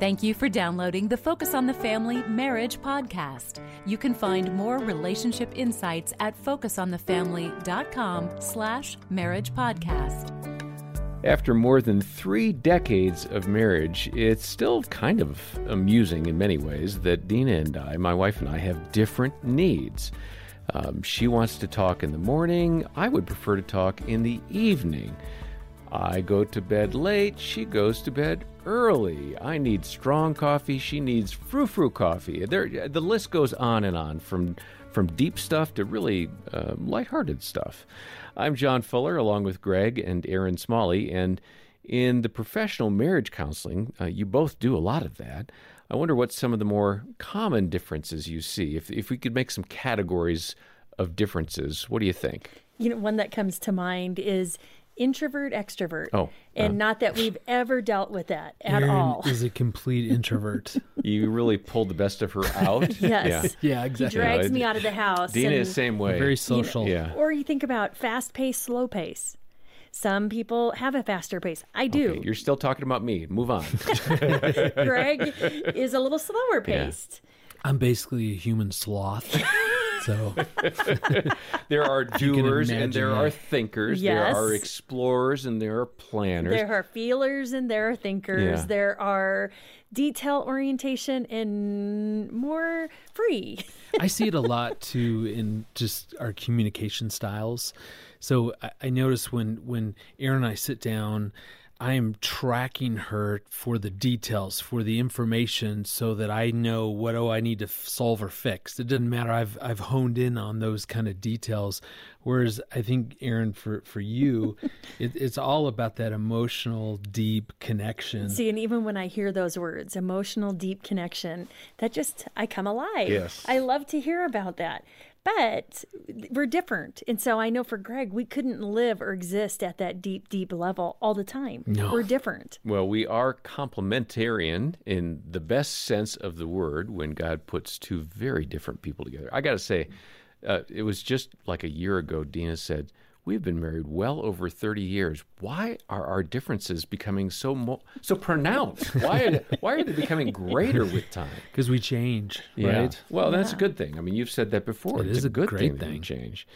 Thank you for downloading the Focus on the Family Marriage podcast. You can find more relationship insights at focusonthefamily.com slash marriage podcast. After more than three decades of marriage, it's still kind of amusing in many ways that Dena and I, my wife and I, have different needs. Um, she wants to talk in the morning. I would prefer to talk in the evening. I go to bed late. She goes to bed early. I need strong coffee. She needs frou frou coffee. There, the list goes on and on from from deep stuff to really uh, lighthearted stuff. I'm John Fuller, along with Greg and Erin Smalley, and in the professional marriage counseling, uh, you both do a lot of that. I wonder what some of the more common differences you see. If if we could make some categories of differences, what do you think? You know, one that comes to mind is introvert extrovert. Oh, and uh, not that we've ever dealt with that at Erin all. is a complete introvert. You really pulled the best of her out. yes. yeah, He exactly. drags Yeah, me out of the house. Dena and, is same way. Very social. yeah. Or you think about fast pace, slow pace. Some people have a faster pace. I do. Okay, you're still talking about me. Move on. Greg is a little slower Yeah. paced. I'm basically a human sloth. So there are doers and there that. are thinkers. Yes. There are explorers and there are planners. There are feelers and there are thinkers. Yeah. There are detail orientation and more free. I see it a lot too in just our communication styles. So I, I notice when when Erin and I sit down, I am tracking her for the details, for the information, so that I know what oh I need to solve or fix. It doesn't matter. I've I've honed in on those kind of details. Whereas I think Erin, for for you, it, it's all about that emotional, deep connection. See, and even when I hear those words, emotional, deep connection, that just, I come alive. Yes. I love to hear about that. But we're different. And so I know for Greg, we couldn't live or exist at that deep, deep level all the time. No. We're different. Well, we are complementarian in the best sense of the word when God puts two very different people together. I got to say, uh, it was just like a year ago, Dena said, We've been married well over 30 years. Why are our differences becoming so mo- so pronounced? Why are, they, why are they becoming greater with time? Because we change, Yeah. right? Well, that's a good thing. I mean, you've said that before. It it's is a a good great thing, that you thing. change.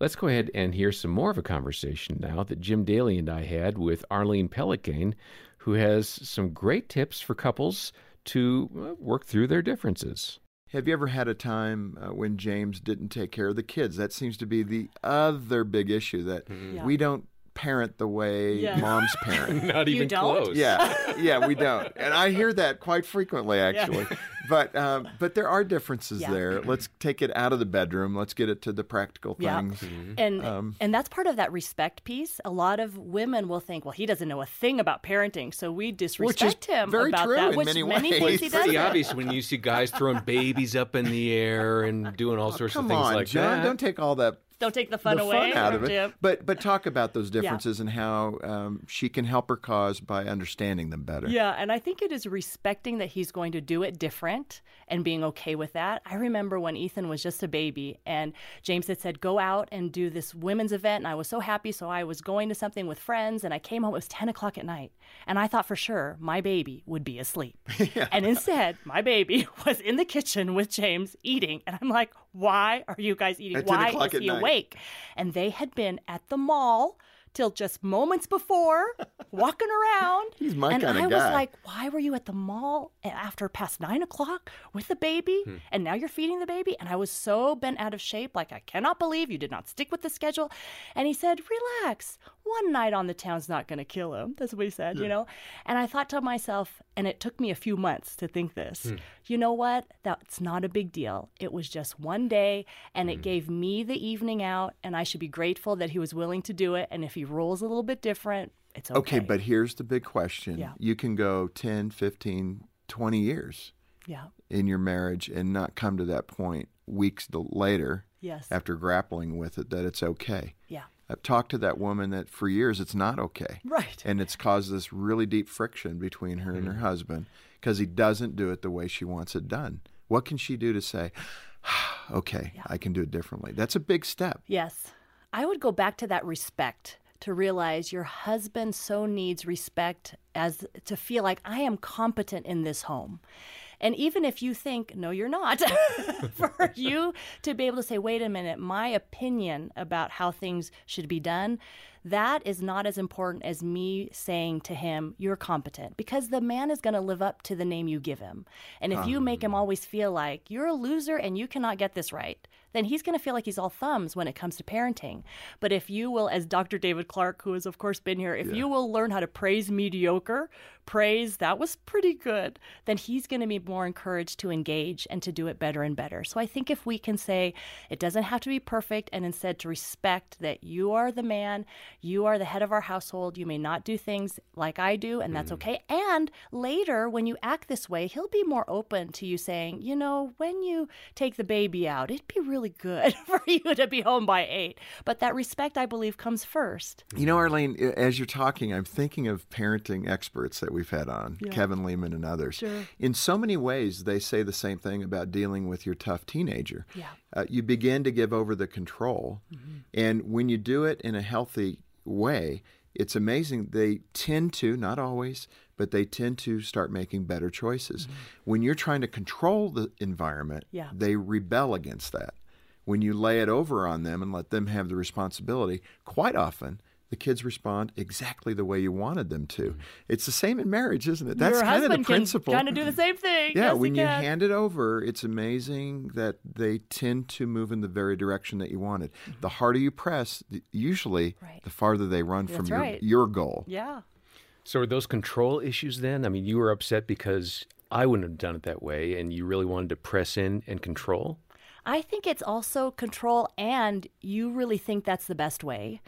Let's go ahead and hear some more of a conversation now that Jim Daly and I had with Arlene Pellicane, who has some great tips for couples to uh, work through their differences. Have you ever had a time uh, when James didn't take care of the kids? That seems to be the other big issue that we don't parent the way Yeah. moms parent. Not You don't? yeah, yeah, we don't, and I hear that quite frequently, actually. But um, but there are differences Yeah. there. Let's take it out of the bedroom. Let's get it to the practical things. Yeah. things. And Um, and that's part of that respect piece. A lot of women will think, well, he doesn't know a thing about parenting, so we disrespect him very about true that. in which many many ways. thinks It's he pretty obvious when you see guys throwing babies up in the air and doing all sorts Come of things on, like John. that. Don't take all that Don't take the fun the away fun out of it. But but talk about those differences and how um, she can help her cause by understanding them better. Yeah, and I think it is respecting that he's going to do it different and being okay with that. I remember when Ethan was just a baby and James had said, Go out and do this women's event. And I was so happy. So I was going to something with friends and I came home. It was 10 o'clock at night. And I thought for sure my baby would be asleep. And instead, my baby was in the kitchen with James eating. And I'm like, Why are you guys eating? At Why is he night. awake? And they had been at the mall till just moments before, walking around. He's my and kinda guy. And I was like, why were you at the mall after past nine o'clock with the baby? Hmm. And now you're feeding the baby? And I was so bent out of shape, like, I cannot believe you did not stick with the schedule. And he said, relax. One night on the town's not going to kill him. That's what he said, you know? And I thought to myself, and it took me a few months to think this, Hmm. you know what? That's not a big deal. It was just one day, and Hmm. it gave me the evening out, and I should be grateful that he was willing to do it. And if he rolls a little bit different, it's okay. Okay, but here's the big question. Yeah. You can go 10, 15, 20 years Yeah. in your marriage and not come to that point weeks later Yes. after grappling with it that it's okay. Yeah. I've talked to that woman that for years it's not okay. Right. And it's caused this really deep friction between her and her mm-hmm. husband because he doesn't do it the way she wants it done. What can she do to say, okay, I can do it differently? That's a big step. Yes. I would go back to that respect to realize your husband so needs respect as to feel like I am competent in this home. And even if you think, no, you're not, for you to be able to say, wait a minute, my opinion about how things should be done, that is not as important as me saying to him, you're competent, because the man is going to live up to the name you give him. And if you make him always feel like you're a loser and you cannot get this right, then he's going to feel like he's all thumbs when it comes to parenting. But if you will, as Dr. David Clarke, who has of course been here, if yeah. you will learn how to praise mediocre, praise that was pretty good, then he's going to be more encouraged to engage and to do it better and better. So I think if we can say it doesn't have to be perfect and instead to respect that you are the man, you are the head of our household, you may not do things like I do, and that's mm. okay. And later, when you act this way, he'll be more open to you saying, you know, when you take the baby out, it'd be really really good for you to be home by eight. But that respect, I believe, comes first. You know, Arlene, as you're talking, I'm thinking of parenting experts that we've had on, yeah. Kevin Leman and others. Sure. In so many ways, they say the same thing about dealing with your tough teenager. Yeah. Uh, you begin to give over the control. Mm-hmm. And when you do it in a healthy way, it's amazing. They tend to, not always, but they tend to start making better choices. Mm-hmm. When you're trying to control the environment, yeah. they rebel against that when you lay it over on them and let them have the responsibility, quite often the kids respond exactly the way you wanted them to. Mm-hmm. It's the same in marriage, isn't it? That's kind of the principle. Kind of do the same thing. Yeah, yes, when you, you hand it over, it's amazing that they tend to move in the very direction that you wanted. Mm-hmm. The harder you press, usually right. the farther they run That's from your right. your goal. Yeah. So are those control issues then? I mean, you were upset because I wouldn't have done it that way and you really wanted to press in and control? I think it's also control, and you really think that's the best way.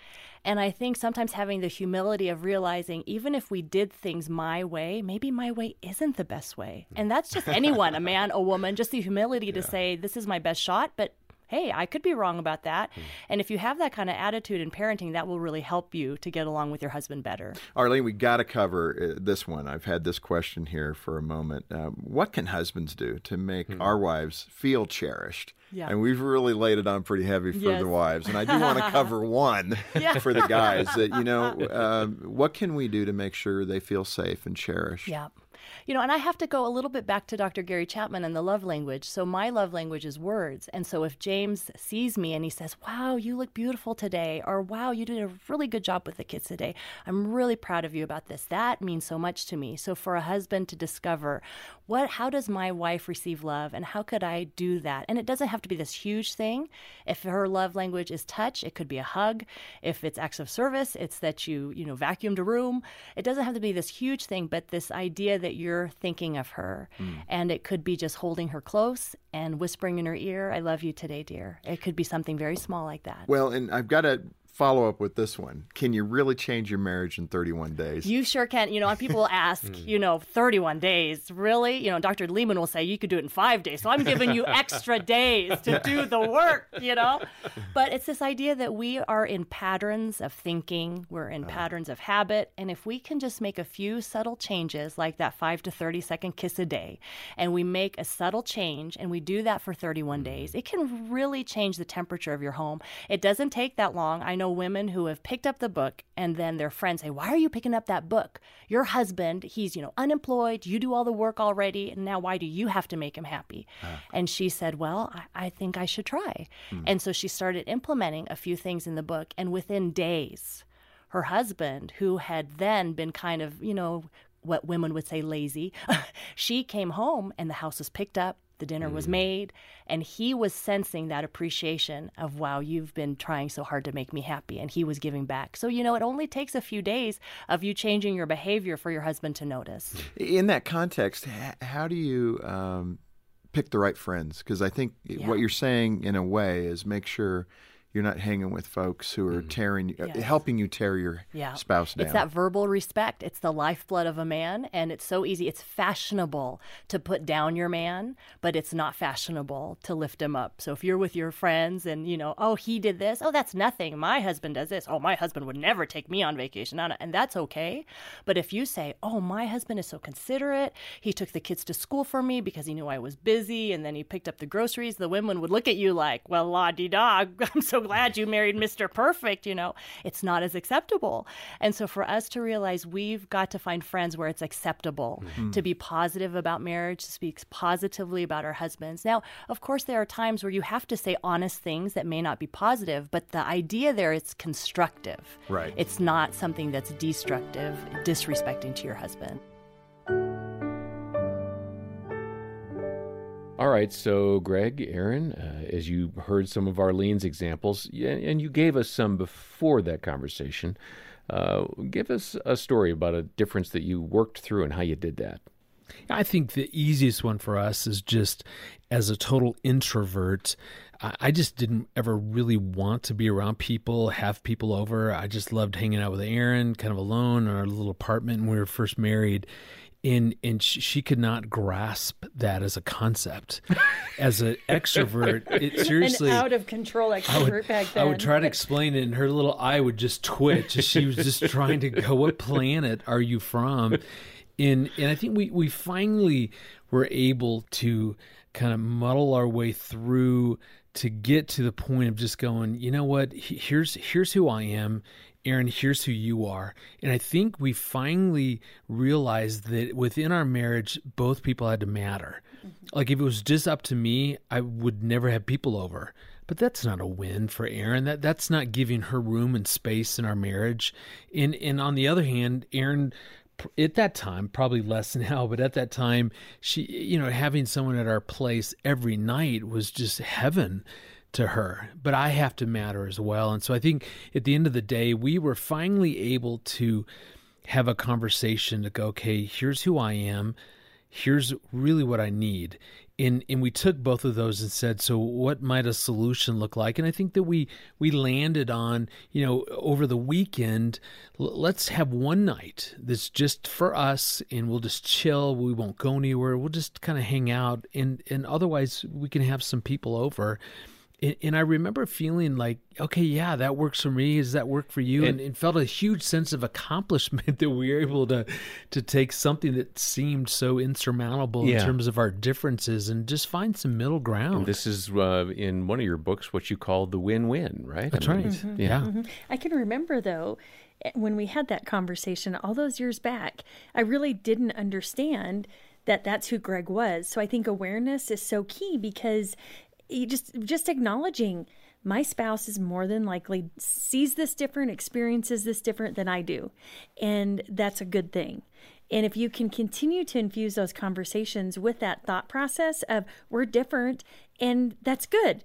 And I think sometimes having the humility of realizing, even if we did things my way, maybe my way isn't the best way. And that's just anyone, a man, a woman, just the humility yeah. to say, this is my best shot, but hey, I could be wrong about that. Mm. And if you have that kind of attitude in parenting, that will really help you to get along with your husband better. Arlene, we got to cover uh, this one. I've had this question here for a moment. Um, what can husbands do to make mm. our wives feel cherished? Yeah. And we've really laid it on pretty heavy for yes. the wives. And I do want to cover one yeah. for the guys that, you know, um, what can we do to make sure they feel safe and cherished? Yeah. You know, and I have to go a little bit back to Dr. Gary Chapman and the love language. So my love language is words. And so if James sees me and he says, Wow, you look beautiful today, or Wow, you did a really good job with the kids today, I'm really proud of you about this. That means so much to me. So for a husband to discover what how does my wife receive love and how could I do that? And it doesn't have to be this huge thing. If her love language is touch, it could be a hug. If it's acts of service, it's that you, you know, vacuumed a room. It doesn't have to be this huge thing, but this idea that you're you're thinking of her. Mm. And it could be just holding her close and whispering in her ear, I love you today, dear. It could be something very small like that. Well, and I've got to follow up with this one. Can you really change your marriage in 31 days? You sure can. You know, people will ask, hmm. you know, 31 days, really? You know, Dr. Leman will say you could do it in five days. So I'm giving you extra days to do the work, you know? But it's this idea that we are in patterns of thinking, we're in uh. patterns of habit. And if we can just make a few subtle changes, like that five to 30 second kiss a day, and we make a subtle change and we do that for 31 days, it can really change the temperature of your home. It doesn't take that long. I know know women who have picked up the book and then their friends say, Why are you picking up that book? Your husband, he's, you know, unemployed, you do all the work already, and now why do you have to make him happy? Uh. And she said, Well, I, I, think I should try. Mm. And so she started implementing a few things in the book, and within days, her husband, who had then been kind of, you know, what women would say lazy, she came home and the house was picked up the dinner mm. was made, and he was sensing that appreciation of, wow, you've been trying so hard to make me happy. And he was giving back. So, you know, it only takes a few days of you changing your behavior for your husband to notice. In that context, how do you um, pick the right friends? Because I think yeah. what you're saying, in a way, is make sure you're not hanging with folks who are mm. tearing, uh, helping you tear your yeah. spouse down. It's that verbal respect. It's the lifeblood of a man, and it's so easy. It's fashionable to put down your man, but it's not fashionable to lift him up. So if you're with your friends and you know, oh, he did this, oh, that's nothing. My husband does this. Oh, my husband would never take me on vacation, and that's okay. But if you say, oh, my husband is so considerate, he took the kids to school for me because he knew I was busy, and then he picked up the groceries, the women would look at you like, well, la di da, I'm so so glad you married Mr. Perfect, you know. It's not as acceptable. And so for us to realize we've got to find friends where it's acceptable mm-hmm. to be positive about marriage, to speak positively about our husbands. Now, of course, there are times where you have to say honest things that may not be positive, but the idea there is constructive. Right. It's not something that's destructive, disrespecting to your husband. All right, so Greg, Erin, uh, as you heard some of Arlene's examples, and you gave us some before that conversation, uh, give us a story about a difference that you worked through and how you did that. I think the easiest one for us is just as a total introvert. I just didn't ever really want to be around people, have people over. I just loved hanging out with Erin, kind of alone in our little apartment when we were first married and and she could not grasp that as a concept. As an extrovert it seriously an out of control extrovert would, back then i would try to explain it and her little eye would just twitch as she was just trying to go what planet are you from? And and i think we we finally were able to kind of muddle our way through to get to the point of just going you know what? Here's here's who i am Erin, here's who you are. And I think we finally realized that within our marriage, both people had to matter. Mm-hmm. Like if it was just up to me, I would never have people over. But that's not a win for Erin. That that's not giving her room and space in our marriage. And and on the other hand, Erin at that time, probably less now, but at that time, she, you know, having someone at our place every night was just heaven to her, but I have to matter as well. And so I think at the end of the day, we were finally able to have a conversation to go, okay, here's who I am. Here's really what I need. And, and we took both of those and said, so what might a solution look like? And I think that we we landed on, you know, over the weekend, let's have one night that's just for us, and we'll just chill. We won't go anywhere. We'll just kind of hang out, and and otherwise we can have some people over and I remember feeling like, okay, yeah, that works for me. Does that work for you? And, and, felt a huge sense of accomplishment that we were able to to take something that seemed so insurmountable yeah. in terms of our differences and just find some middle ground. And this is uh, in one of your books what you call the win-win, right? That's I mean, right. Mm-hmm. Yeah. Mm-hmm. I can remember though eh, when we had that conversation all those years back, I really didn't understand that that's who Greg was. So I think awareness is so key because you just just acknowledging my spouse is more than likely sees this different, experiences this different than I do. And that's a good thing. And if you can continue to infuse those conversations with that thought process of we're different and that's good.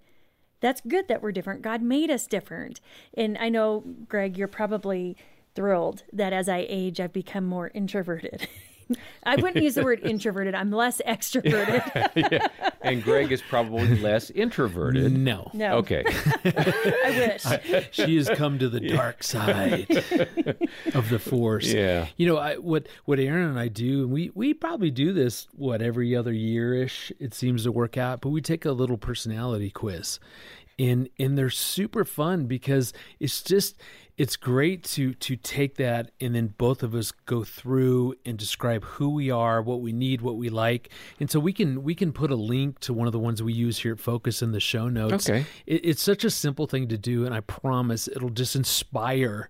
That's good that we're different. God made us different. And I know, Greg, you're probably thrilled that as I age, I've become more introverted. I wouldn't use the word introverted. I'm less extroverted. yeah. And Greg is probably less introverted. No. No. Okay. I wish. she has come to the dark side of the force. Yeah. You know, I, what what Erin and I do, and we we probably do this what every other year ish. It seems to work out, but we take a little personality quiz, and and they're super fun because it's just it's great to to take that and then both of us go through and describe who we are, what we need, what we like, and so we can we can put a link to one of the ones we use here at Focus in the show notes. Okay, it, it's such a simple thing to do, and I promise it'll just inspire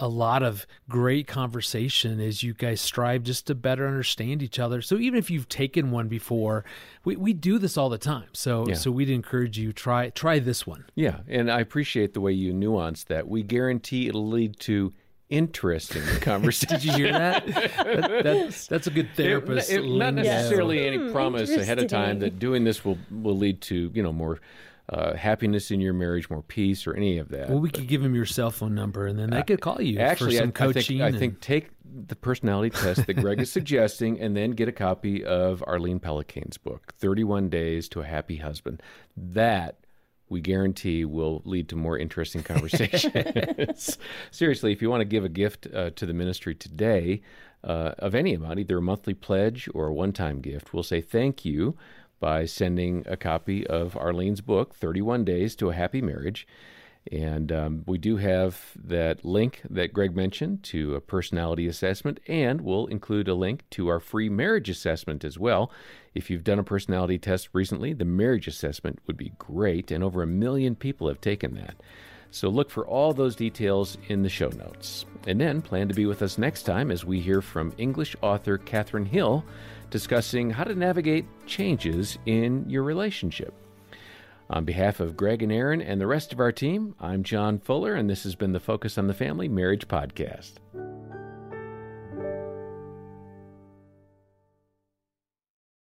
a lot of great conversation as you guys strive just to better understand each other. So even if you've taken one before, we, we do this all the time. So yeah. so we'd encourage you try try this one. Yeah, and I appreciate the way you nuance that. We guarantee it'll lead to interesting conversation. Did you hear that? that, that that's a good therapist. It, it, not necessarily any hmm, promise ahead of time that doing this will will lead to you know more uh, happiness in your marriage, more peace, or any of that. Well, we but, could give them your cell phone number, and then they uh, could call you actually, for some I, coaching. I think, and... I think take the personality test that Greg is suggesting, and then get a copy of Arlene Pellicane's book, "31 Days to a Happy Husband." That we guarantee will lead to more interesting conversations. Seriously, if you want to give a gift uh, to the ministry today uh, of any amount, either a monthly pledge or a one time gift, we'll say thank you by sending a copy of Arlene's book, 31 Days to a Happy Marriage. And um, we do have that link that Greg mentioned to a personality assessment, and we'll include a link to our free marriage assessment as well. If you've done a personality test recently, the marriage assessment would be great, and over a million people have taken that. So look for all those details in the show notes. And then plan to be with us next time as we hear from English author Kathryn Hill discussing how to navigate changes in your relationship. On behalf of Greg and Erin and the rest of our team, I'm John Fuller, and this has been the Focus on the Family Marriage Podcast.